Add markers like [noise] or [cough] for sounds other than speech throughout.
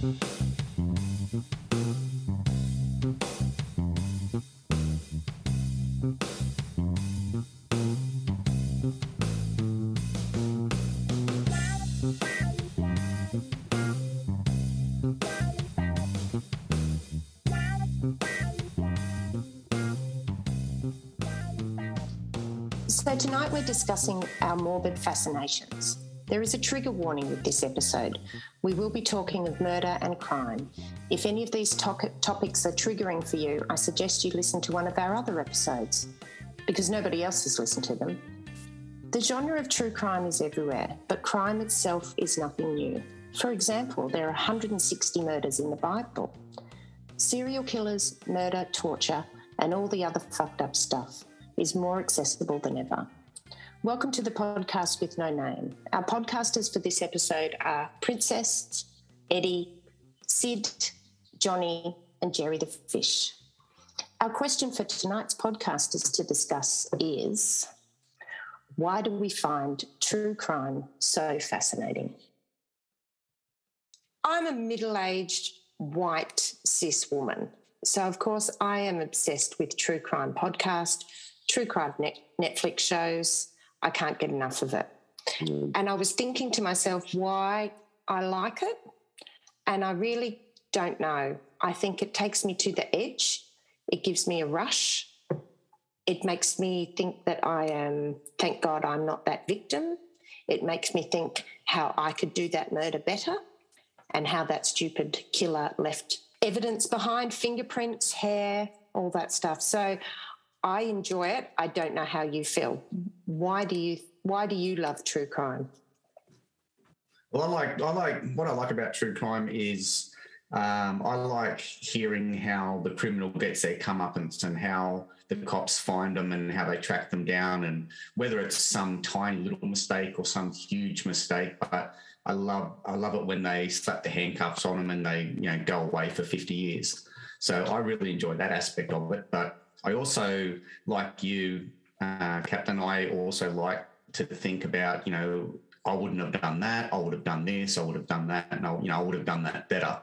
So, tonight we're discussing our morbid fascinations. There is a trigger warning with this episode. We will be talking of murder and crime. If any of these to- topics are triggering for you, I suggest you listen to one of our other episodes because nobody else has listened to them. The genre of true crime is everywhere, but crime itself is nothing new. For example, there are 160 murders in the Bible. Serial killers, murder, torture, and all the other fucked up stuff is more accessible than ever. Welcome to the podcast with no name. Our podcasters for this episode are Princess, Eddie, Sid, Johnny, and Jerry the Fish. Our question for tonight's podcast is to discuss is why do we find true crime so fascinating? I'm a middle aged white cis woman. So, of course, I am obsessed with true crime podcast, true crime net, Netflix shows. I can't get enough of it. Mm. And I was thinking to myself why I like it. And I really don't know. I think it takes me to the edge, it gives me a rush. It makes me think that I am, thank God I'm not that victim. It makes me think how I could do that murder better and how that stupid killer left evidence behind fingerprints, hair, all that stuff. So I enjoy it. I don't know how you feel. Why do you why do you love true crime? Well, I like I like what I like about true crime is um, I like hearing how the criminal gets their comeuppance and how the cops find them and how they track them down and whether it's some tiny little mistake or some huge mistake. But I love I love it when they slap the handcuffs on them and they you know go away for fifty years. So I really enjoy that aspect of it. But I also, like you, uh, Captain, I also like to think about, you know, I wouldn't have done that. I would have done this. I would have done that, and I, you know, I would have done that better.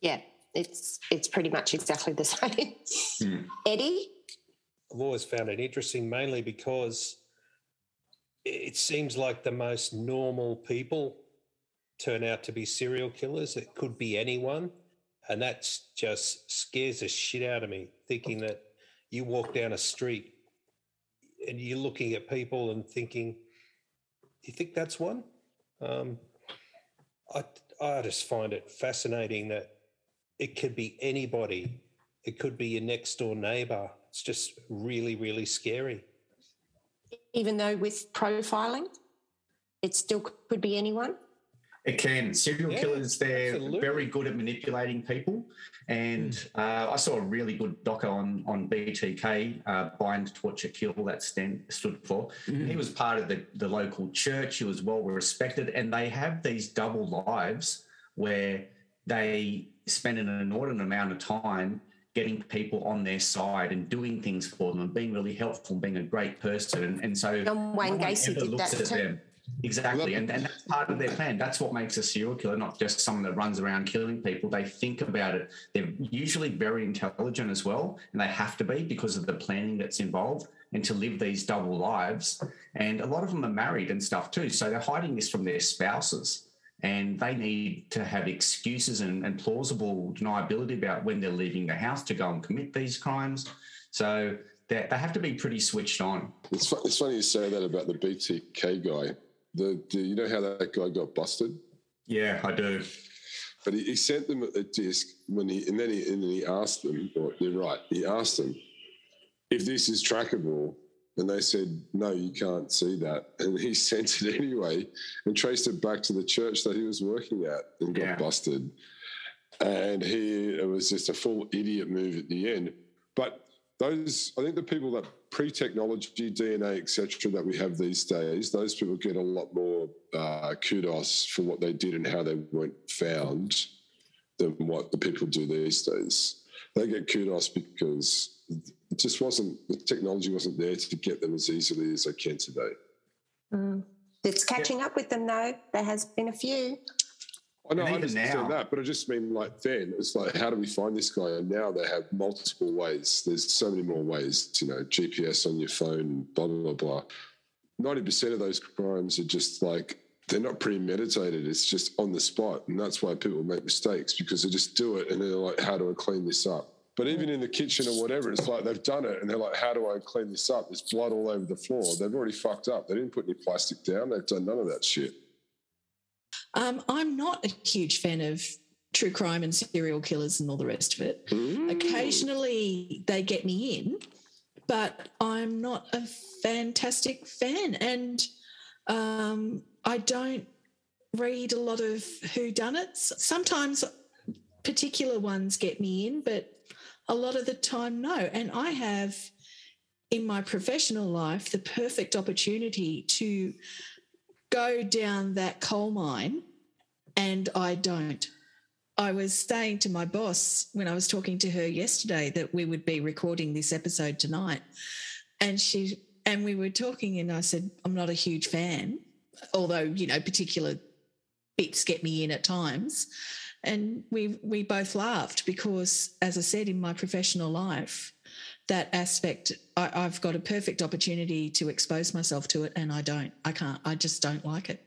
Yeah, it's it's pretty much exactly the [laughs] same. Hmm. Eddie, I've always found it interesting, mainly because it seems like the most normal people turn out to be serial killers. It could be anyone. And that just scares the shit out of me, thinking that you walk down a street and you're looking at people and thinking, do you think that's one? Um, I, I just find it fascinating that it could be anybody. It could be your next door neighbor. It's just really, really scary. Even though with profiling, it still could be anyone? It can. Serial yeah, killers, they're absolutely. very good at manipulating people. And mm. uh, I saw a really good doco on, on BTK, uh, Bind, Torture, Kill, that stand, stood for. Mm. He was part of the, the local church. He was well respected. And they have these double lives where they spend an inordinate amount of time getting people on their side and doing things for them and being really helpful and being a great person. And, and so John Wayne no Gacy did that too. Them. Exactly. And, and that's part of their plan. That's what makes a serial killer, not just someone that runs around killing people. They think about it. They're usually very intelligent as well, and they have to be because of the planning that's involved and to live these double lives. And a lot of them are married and stuff too. So they're hiding this from their spouses and they need to have excuses and, and plausible deniability about when they're leaving the house to go and commit these crimes. So they, they have to be pretty switched on. It's, it's funny you say that about the BTK guy the, the you know how that guy got busted? Yeah, I do. But he, he sent them a disc when he and then he and then he asked them, or they're right, he asked them if this is trackable. And they said, no, you can't see that. And he [laughs] sent it anyway and traced it back to the church that he was working at and got yeah. busted. And he, it was just a full idiot move at the end. But those, I think the people that pre-technology, DNA, etc., that we have these days, those people get a lot more uh, kudos for what they did and how they weren't found than what the people do these days. They get kudos because it just wasn't the technology wasn't there to get them as easily as they can today. Mm. It's catching up with them though. There has been a few. I know, I understand now- that, but I just mean like then it's like, how do we find this guy? And now they have multiple ways. There's so many more ways, you know, GPS on your phone, blah blah blah. Ninety percent of those crimes are just like they're not premeditated. It's just on the spot, and that's why people make mistakes because they just do it and they're like, how do I clean this up? But even in the kitchen or whatever, it's like they've done it and they're like, how do I clean this up? There's blood all over the floor. They've already fucked up. They didn't put any plastic down. They've done none of that shit. Um, I'm not a huge fan of true crime and serial killers and all the rest of it. Occasionally they get me in, but I'm not a fantastic fan. And um, I don't read a lot of whodunits. Sometimes particular ones get me in, but a lot of the time, no. And I have in my professional life the perfect opportunity to go down that coal mine and I don't. I was saying to my boss when I was talking to her yesterday that we would be recording this episode tonight. And she and we were talking and I said, I'm not a huge fan, although, you know, particular bits get me in at times. And we we both laughed because, as I said, in my professional life, that aspect I, I've got a perfect opportunity to expose myself to it and I don't. I can't. I just don't like it.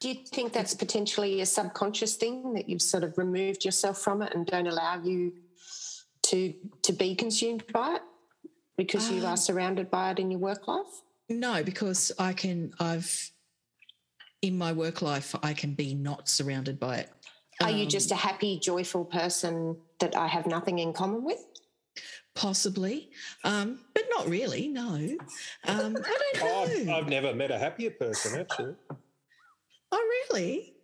Do you think that's potentially a subconscious thing that you've sort of removed yourself from it and don't allow you to to be consumed by it because you Um, are surrounded by it in your work life? No, because I can. I've in my work life, I can be not surrounded by it. Are you Um, just a happy, joyful person that I have nothing in common with? Possibly, um, but not really? No, um, I don't Oh, [laughs] I've, know. I've never met a happier person, actually. oh, really?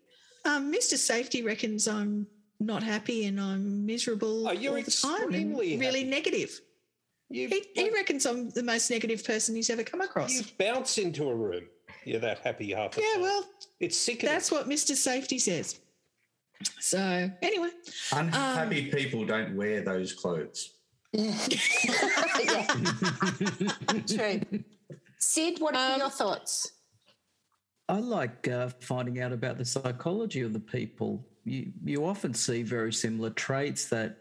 Um, Mr. Safety reckons I'm not happy and I'm miserable Oh, you're all the time and extremely really happy. negative. He, he reckons I'm the most negative person he's ever come across. you bounce into a room. You're that happy half the yeah, time. well, it's sickening. that's what Mr. Safety says. So anyway, Unhappy people don't wear those clothes. [laughs] yeah, true. Sid, what are Um, your thoughts? I like uh, finding out about the psychology of the people. You you often see very similar traits that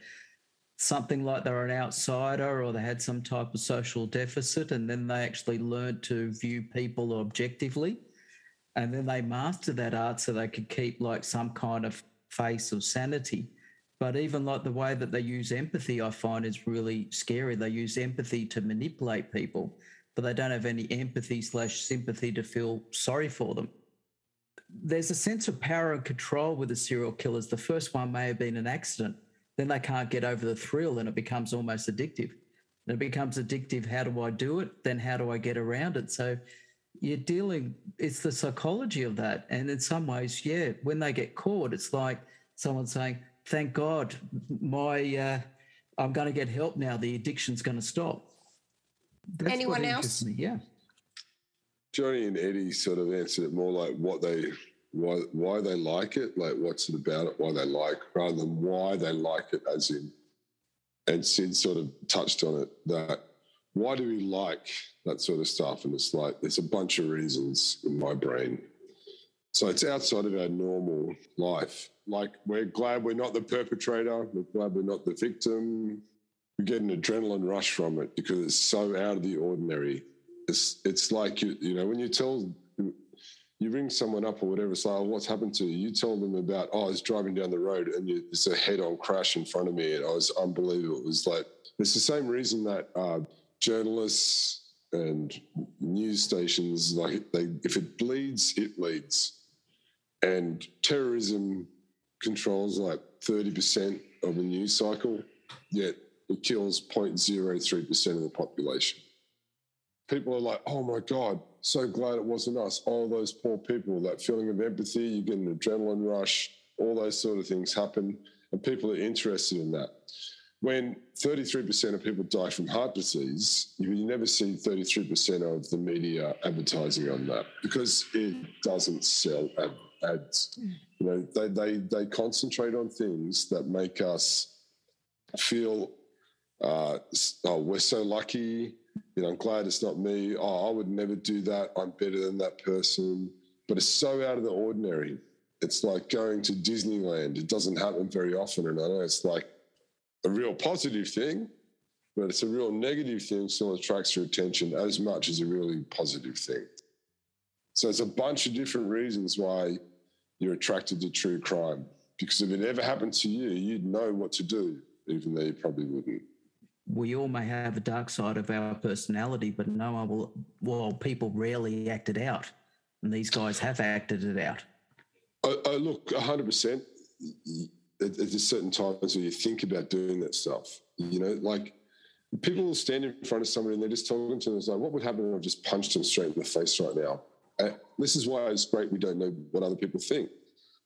something like they're an outsider or they had some type of social deficit, and then they actually learned to view people objectively, and then they mastered that art so they could keep like some kind of face of sanity. But even like the way that they use empathy, I find is really scary. They use empathy to manipulate people, but they don't have any empathy slash sympathy to feel sorry for them. There's a sense of power and control with the serial killers. The first one may have been an accident. Then they can't get over the thrill and it becomes almost addictive. And it becomes addictive. How do I do it? Then how do I get around it? So you're dealing, it's the psychology of that. And in some ways, yeah, when they get caught, it's like someone saying, thank God, my, uh, I'm going to get help now. The addiction's going to stop. That's Anyone else? Me. Yeah. Johnny and Eddie sort of answered it more like what they why why they like it, like what's it about it, why they like, rather than why they like it, as in. And Sid sort of touched on it that why do we like that sort of stuff? And it's like there's a bunch of reasons in my brain. So it's outside of our normal life. Like we're glad we're not the perpetrator. We're glad we're not the victim. We get an adrenaline rush from it because it's so out of the ordinary it's it's like you you know when you tell you ring someone up or whatever like oh, what's happened to you you tell them about oh i was driving down the road and you, it's a head-on crash in front of me and i was unbelievable it was like it's the same reason that uh, journalists and news stations like they if it bleeds it leads and terrorism controls like 30% of the news cycle yet it kills 0.03% of the population people are like, oh my God, so glad it wasn't us. All those poor people, that feeling of empathy, you get an adrenaline rush, all those sort of things happen, and people are interested in that. When 33% of people die from heart disease, you, never see 33% of the media advertising on that because it doesn't sell ad, ads. You know, they, they, they concentrate on things that make us feel, uh, oh, we're so lucky, you know, I'm glad it's not me. Oh, I would never do that. I'm better than that person. But it's so out of the ordinary. it's like going to Disneyland. It doesn't happen very often. And I know it's like a real positive thing, but it's a real negative thing. Still attracts your attention as much as a really positive thing. So it's a bunch of different reasons why you're attracted to true crime. Because if it ever happened to you, you'd know what to do, even though you probably wouldn't. We all may have a dark side of our personality, but no one will. Well, people rarely act it out, and these guys have acted it out. I, I look, 100%. There's certain times where you think about doing that stuff. You know, like people will stand in front of somebody and they're just talking to them. It's like, what would happen if I just punched them straight in the face right now? And this is why it's great we don't know what other people think.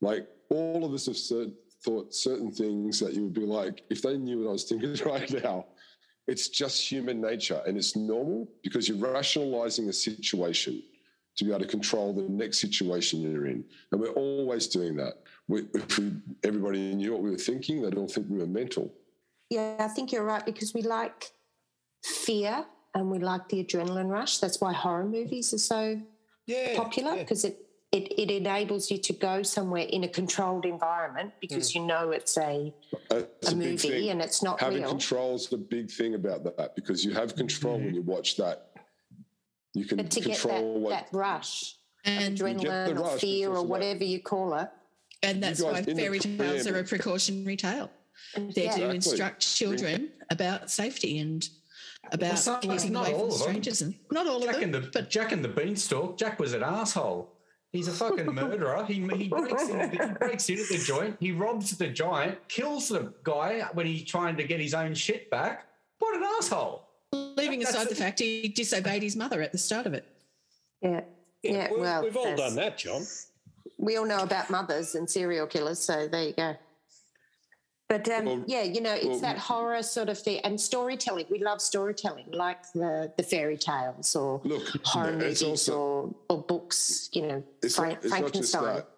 Like all of us have said, thought certain things that you would be like, if they knew what I was thinking [laughs] right now, it's just human nature and it's normal because you're rationalizing a situation to be able to control the next situation you're in. And we're always doing that. We, if we, everybody knew what we were thinking, they'd all think we were mental. Yeah, I think you're right because we like fear and we like the adrenaline rush. That's why horror movies are so Yeah. popular yeah. because it, it it enables you to go somewhere in a controlled environment because Mm. you know it's a, That's a a movie thing. and it's not Having real. control is the big thing about that because you have control when you watch that. You can But to get control that, what. that rush, And get the adrenaline or fear or of that. whatever you call it. and that's why fairy tales are a precautionary tale. They're to Exactly. instruct children about safety and about some- keeping not away all from of them. strangers. And not all Jack of and them, the but Jack and the Beanstalk. Jack was an asshole. He's a fucking murderer. He, he [laughs] breaks into the, he breaks into the joint. He robs the giant, kills the guy when he's trying to get his own shit back. What an asshole! leaving That's aside it. the fact he disobeyed his mother at the start of it. Yeah. Yeah, we, well, we've all done that, John. we all know about mothers and serial killers, so there you go. But um, Well- yeah, you know, it's well- that horror sort of thing, and storytelling. We love storytelling, like the the fairy tales or Look, horror no, it's movies also- or or books. You know, It's, not, it's not just Frankenstein. that.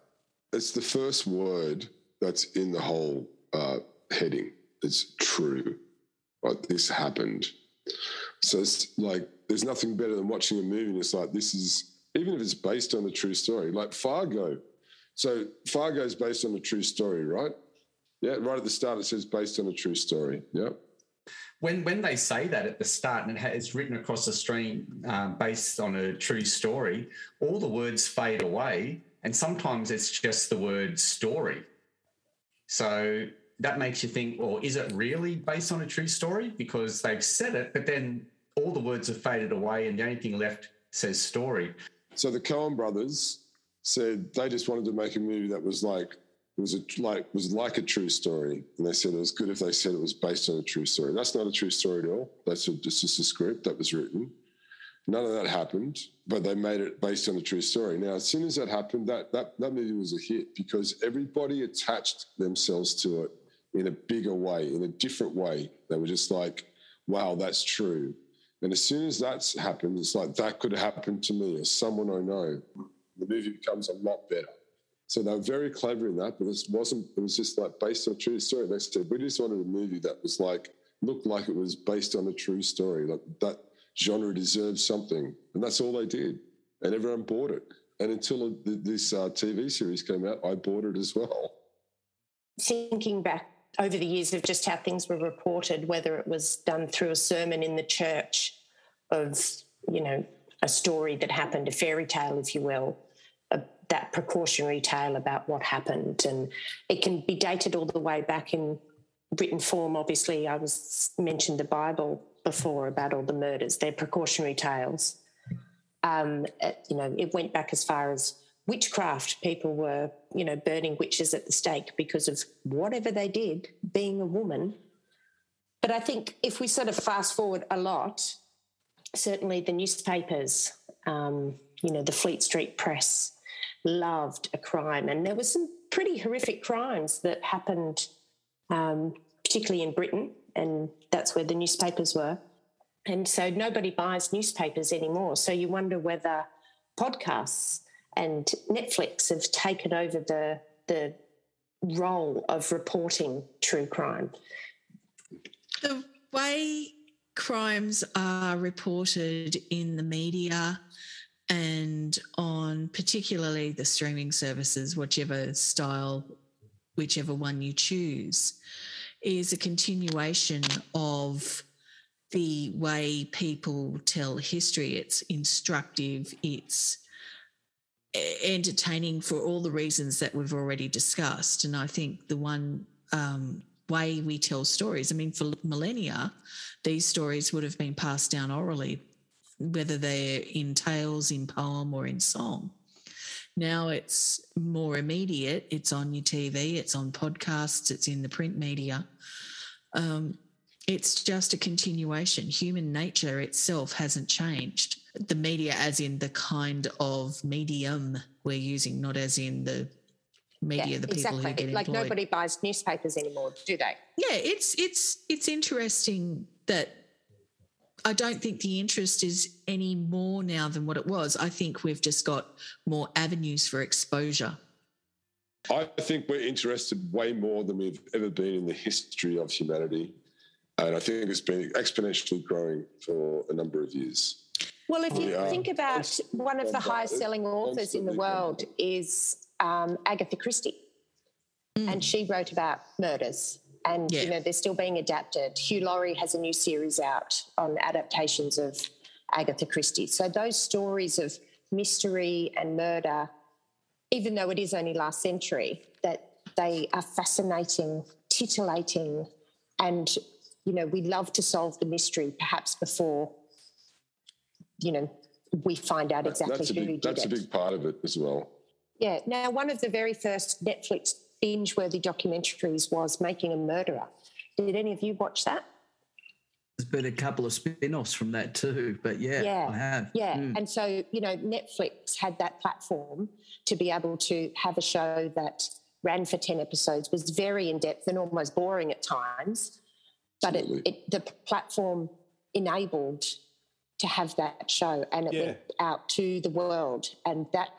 It's the first word that's in the whole uh, heading. It's true. Like this happened. So it's like there's nothing better than watching a movie and it's like this is even if it's based on a true story, like Fargo. So Fargo is based on a true story, right? Yeah, right at the start it says based on a true story. Yeah. When when they say that at the start and it's written across the screen um, based on a true story, all the words fade away, and sometimes it's just the word story. So that makes you think, well, is it really based on a true story? Because they've said it, but then all the words have faded away, and the only thing left says story. So the Coen brothers said they just wanted to make a movie that was like it was a, like was like a true story, and they said it was good if they said it was based on a true story. That's not a true story at all. That's a, just, a script that was written. None of that happened, but they made it based on a true story. Now, as soon as that happened, that that that movie was a hit because everybody attached themselves to it in a bigger way, in a different way. They were just like, "Wow, that's true." And as soon as that's happened, it's like that could happen to me or someone I know. The movie becomes a lot better. So they were very clever in that, but it wasn't. It was just like based on a true story. They said we just wanted a movie that was like looked like it was based on a true story. Like that genre deserves something, and that's all they did. And everyone bought it. And until this uh, TV series came out, I bought it as well. Thinking back over the years of just how things were reported, whether it was done through a sermon in the church of, you know, a story that happened, a fairy tale, if you will, that precautionary tale about what happened. And it can be dated all the way back in written form. Obviously, I was mentioned the Bible before about all the murders. They're precautionary tales. Um, you know, it went back as far as witchcraft. People were, you know, burning witches at the stake because of whatever they did, being a woman. But I think if we sort of fast forward a lot, certainly the newspapers, um, you know, the Fleet Street Press loved a crime. And there were some pretty horrific crimes that happened, um, particularly in Britain. And that's where the newspapers were. And so nobody buys newspapers anymore. So you wonder whether podcasts and Netflix have taken over the, the role of reporting true crime. The way crimes are reported in the media and on particularly the streaming services, whichever style, whichever one you choose, is a continuation of the way people tell history. It's instructive, it's entertaining for all the reasons that we've already discussed. And I think the one um, way we tell stories, I mean, for millennia, these stories would have been passed down orally, whether they're in tales, in poem, or in song. Now it's more immediate. It's on your TV, it's on podcasts, it's in the print media. Um, it's just a continuation. Human nature itself hasn't changed. The media, as in the kind of medium we're using, not as in the media, yeah, the people exactly. who get it. like nobody buys newspapers anymore, do they? Yeah, it's it's it's interesting that I don't think the interest is any more now than what it was. I think we've just got more avenues for exposure. I think we're interested way more than we've ever been in the history of humanity. And I think it's been exponentially growing for a number of years. Well, if you think about one of the highest selling authors in the world is um, Agatha Christie. Mm. And she wrote about murders. And, yeah. you know, they're still being adapted. Hugh Laurie has a new series out on adaptations of Agatha Christie. So those stories of mystery and murder, even though it is only last century, that they are fascinating, titillating, and you know, we love to solve the mystery perhaps before, you know, we find out exactly that's who big, did that's it. That's a big part of it as well. Yeah. Now, one of the very first Netflix binge-worthy documentaries was Making a Murderer. Did any of you watch that? There's been a couple of spin-offs from that too, but yeah, yeah, I have. Yeah, mm. and so you know, Netflix had that platform to be able to have a show that ran for ten episodes, was very in depth and almost boring at times, but it, it, the platform enabled to have that show and it yeah. went out to the world and that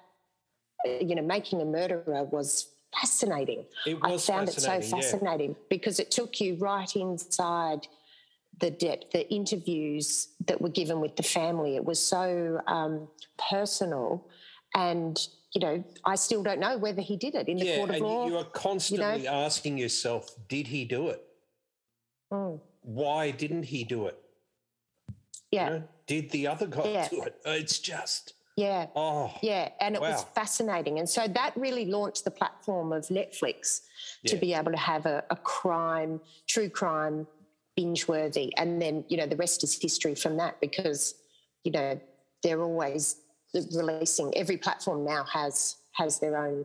you know making a murderer was fascinating was i found it so fascinating yeah. because it took you right inside the depth the interviews that were given with the family it was so um, personal and you know i still don't know whether he did it in the yeah, court of and law you are constantly you know? asking yourself did he do it Mm. Why didn't he do it? Yeah. You know, did the other guy yeah. do it? It's just. Yeah. Oh. Yeah. And it wow. was fascinating. And so that really launched the platform of Netflix yeah. to be able to have a, a crime, true crime, binge worthy. And then, you know, the rest is history from that because, you know, they're always releasing every platform now has has their own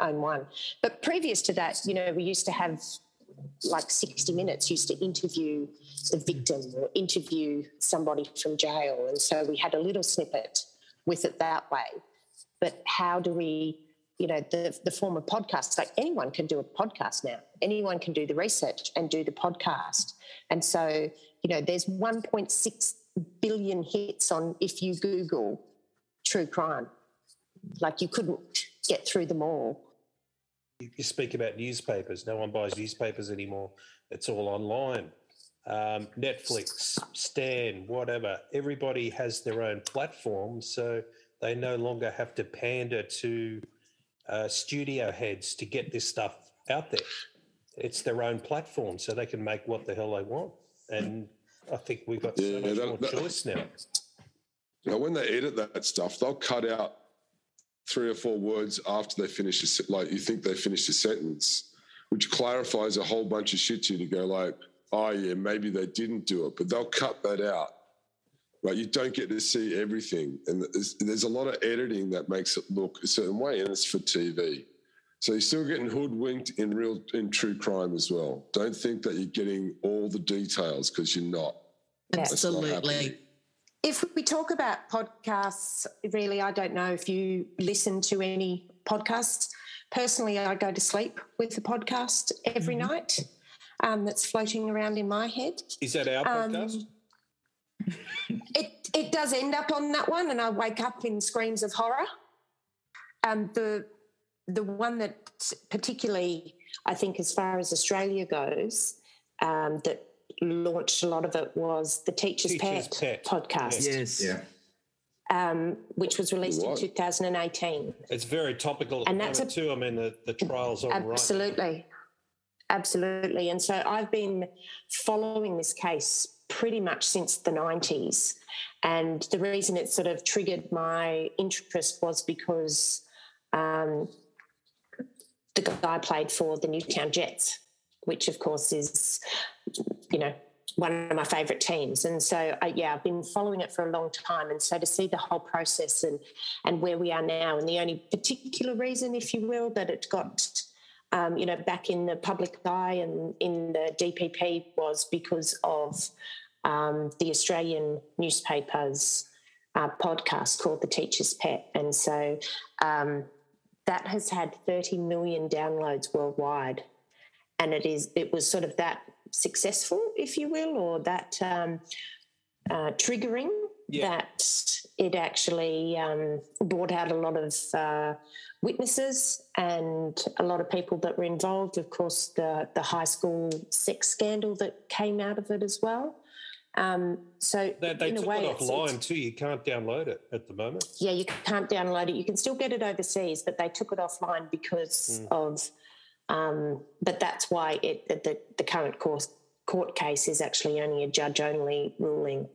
own one. But previous to that, you know, we used to have like 60 Minutes used to interview the victim or interview somebody from jail. And so we had a little snippet with it that way. But how do we, you know, the, the form of podcasts, like anyone can do a podcast now. Anyone can do the research and do the podcast. And so, you know, there's 1.6 billion hits on if you Google true crime. Like you couldn't get through them all you speak about newspapers. No one buys newspapers anymore. It's all online. Um, Netflix, Stan, whatever. Everybody has their own platform, so they no longer have to pander to uh, studio heads to get this stuff out there. It's their own platform, so they can make what the hell they want. And I think we've got yeah, so much that, more that, choice now. Now, when they edit that stuff, they'll cut out three or four words after they finish a, like you think they finished a sentence, which clarifies a whole bunch of shit to you to go like, oh yeah, maybe they didn't do it, but they'll cut that out. Right, you don't get to see everything, and there's, there's a lot of editing that makes it look a certain way, and it's for TV. So you're still getting hoodwinked in real in true crime as well. Don't think that you're getting all the details because you're not. Absolutely. If we talk about podcasts, really, I don't know if you listen to any podcasts. Personally, I go to sleep with the podcast every mm-hmm. night um, that's floating around in my head. Is that our um, podcast? [laughs] it it does end up on that one, and I wake up in screams of horror. Um, the the one that particularly I think, as far as Australia goes, um, that launched a lot of it was the Teacher's, Teacher's Pet, Pet, podcast. Yes. Yeah. um, which was released Right. in 2018. It's very topical at And that's moment too. I mean, the, the trials on right. Absolutely. And so I've been following this case pretty much since the 90s. And the reason it sort of triggered my interest was because um, the guy played for the Newtown Jets, which of course is, you know, one of my favourite teams. And so, uh, yeah, I've been following it for a long time. And so to see the whole process and, and where we are now, and the only particular reason, if you will, that it got um, you know, back in the public eye and in the DPP was because of um, the Australian newspapers uh, podcast called The Teacher's Pet. And so um, that has had 30 million downloads worldwide. And it is it was sort of that successful, if you will, or that um, uh, triggering Yeah. that it actually um, brought out a lot of uh, witnesses and a lot of people that were involved. Of course, the the high school sex scandal that came out of it as well. Um, so They, they in a took way, it offline it's- too. You can't download it at the moment. yeah, you can't download it. You can still get it overseas, but they took it offline because of. Um, but that's why it the, the, the current court court case is actually only a judge only ruling.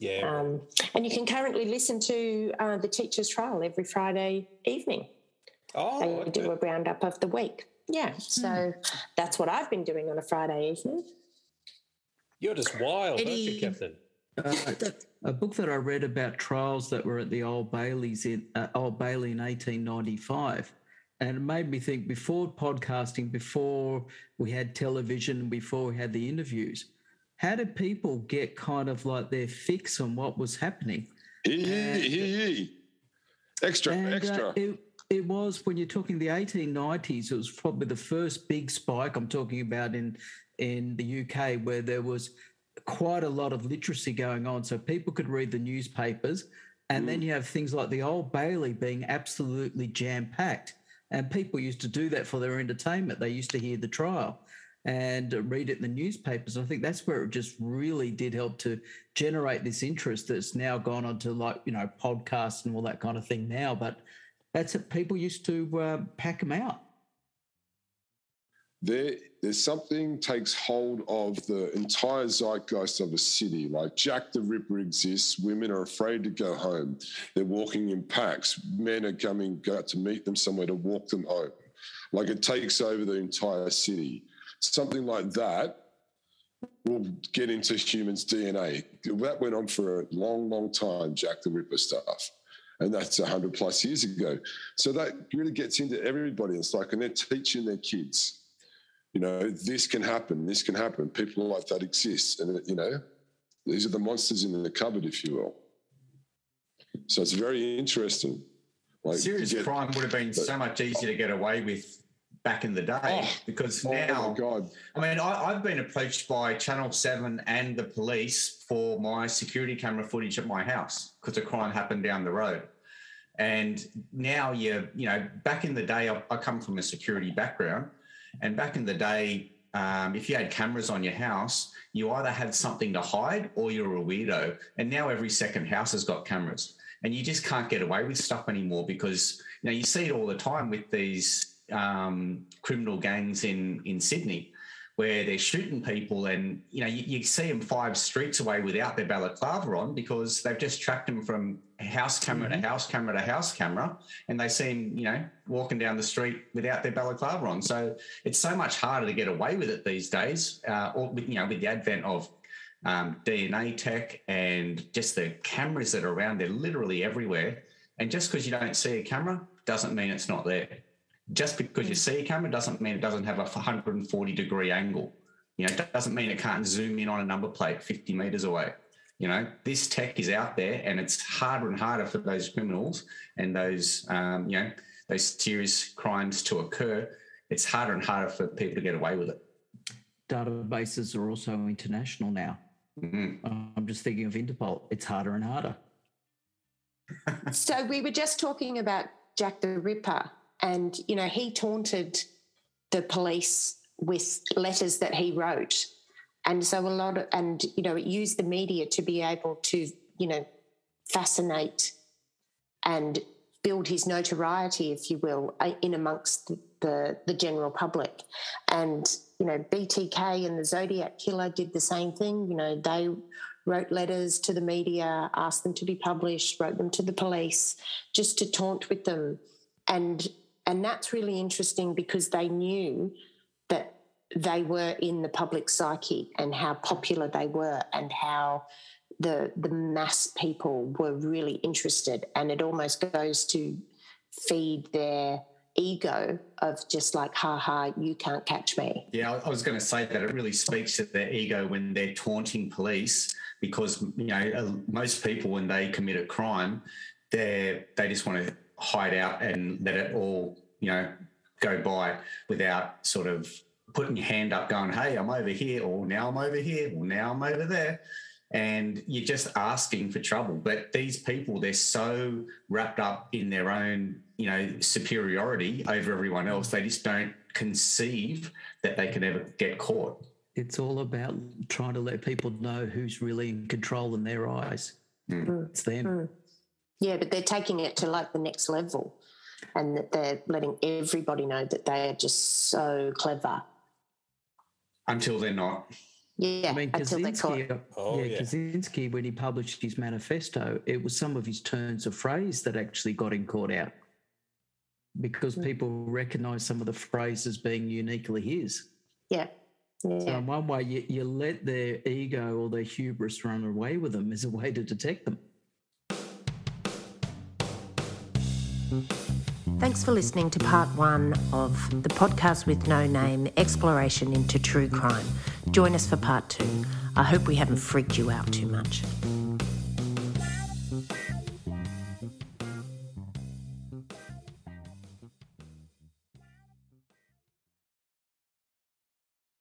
Yeah. Um, and you can currently listen to uh, the teacher's trial every Friday evening. oh, They okay. do a roundup of the week. Yeah, so that's what I've been doing on a Friday evening. you're just wild, aren't you, Captain? Uh, [laughs] a book that I read about trials that were at the Old Bailey's in uh, Old Bailey in 1895, and it made me think before podcasting, before we had television, before we had the interviews, how did people get kind of like their fix on what was happening? Hear ye, hear ye. Extra, And uh, extra. it, it was when you're talking the 1890s, it was probably the first big spike I'm talking about in in the UK where there was quite a lot of literacy going on. So people could read the newspapers. And then you have things like the Old Bailey being absolutely jam packed. And people used to do that for their entertainment. They used to hear the trial and read it in the newspapers. I think that's where it just really did help to generate this interest that's now gone on to like, you know, podcasts and all that kind of thing now. But that's it. People used to uh, pack them out. there, there's something takes hold of the entire zeitgeist of a city. Like Jack the Ripper exists. Women are afraid to go home. They're walking in packs. Men are coming out to meet them somewhere to walk them home. Like it takes over the entire city. Something like that will get into humans' DNA. That went on for a long, long time, Jack the Ripper stuff. And that's 100 plus years ago. So that really gets into everybody. It's like, and they're teaching their kids you know, this can happen, this can happen. People like that exist. And, you know, these are the monsters in the cupboard, if you will. So it's very interesting. Like, Serious crime would have been but- so much easier to get away with back in the day Oh, because Oh now my God. I mean, I, I've been approached by Channel 7 and the police for my security camera footage at my house because a crime happened down the road. And now you you know, back in the day, I, I come from a security background. And back in the day, um, if you had cameras on your house, you either had something to hide or you're a weirdo. And now every second house has got cameras. And you just can't get away with stuff anymore because you know you see it all the time with these um, criminal gangs in in Sydney, where they're shooting people, and you know you, you see them five streets away without their balaclava on because they've just tracked them from house camera to house camera to house camera, and they see them you know walking down the street without their balaclava on. So it's so much harder to get away with it these days, uh, or with, you know with the advent of um, DNA tech and just the cameras that are around. They're literally everywhere. And just because you don't see a camera doesn't mean it's not there. Just because you see a camera doesn't mean it doesn't have a 140 degree angle. You know, it doesn't mean it can't zoom in on a number plate 50 meters away. You know, this tech is out there and it's harder and harder for those criminals and those, um, you know, those serious crimes to occur. It's harder and harder for people to get away with it. Databases are also international now. Mhm. I'm just thinking of Interpol. It's harder and harder. So we were just talking about Jack the Ripper, and you know he taunted the police with letters that he wrote, and so a lot of and you know it used the media to be able to you know fascinate and build his notoriety, if you will, uh, in amongst the, the, the general public. And, you know, BTK and the Zodiac Killer did the same thing. You know, they wrote letters to the media, asked them to be published, wrote them to the police, just to taunt with them. And and that's really interesting because they knew that they were in the public psyche and how popular they were and how the the mass people were really interested. And it almost goes to feed their ego of just like ha ha you can't catch me. Yeah i was going to say that it really speaks to their ego when they're taunting police because you know uh, most people when they commit a crime they they just want to hide out and let it all you know go by without sort of putting your hand up going hey i'm over here or now i'm over here or now i'm over there and you're just asking for trouble. But these people, they're so wrapped up in their own, you know, superiority over everyone else, they just don't conceive that they can ever get caught. It's all about trying to let people know who's really in control in their eyes. Mm. It's them. Mm. Yeah, but they're taking it to like the next level and that they're letting everybody know that they are just so clever. Until they're not. Yeah, I mean, Kaczynski, oh, yeah, yeah, Kaczynski, when he published his manifesto, it was some of his turns of phrase that actually got him caught out because mm. people recognise some of the phrases being uniquely his. Yeah. yeah. So in one way, you, you let their ego or their hubris run away with them as a way to detect them. Thanks for listening to part one of the podcast with no name exploration into true crime. Join us for part two. I hope we haven't freaked you out too much.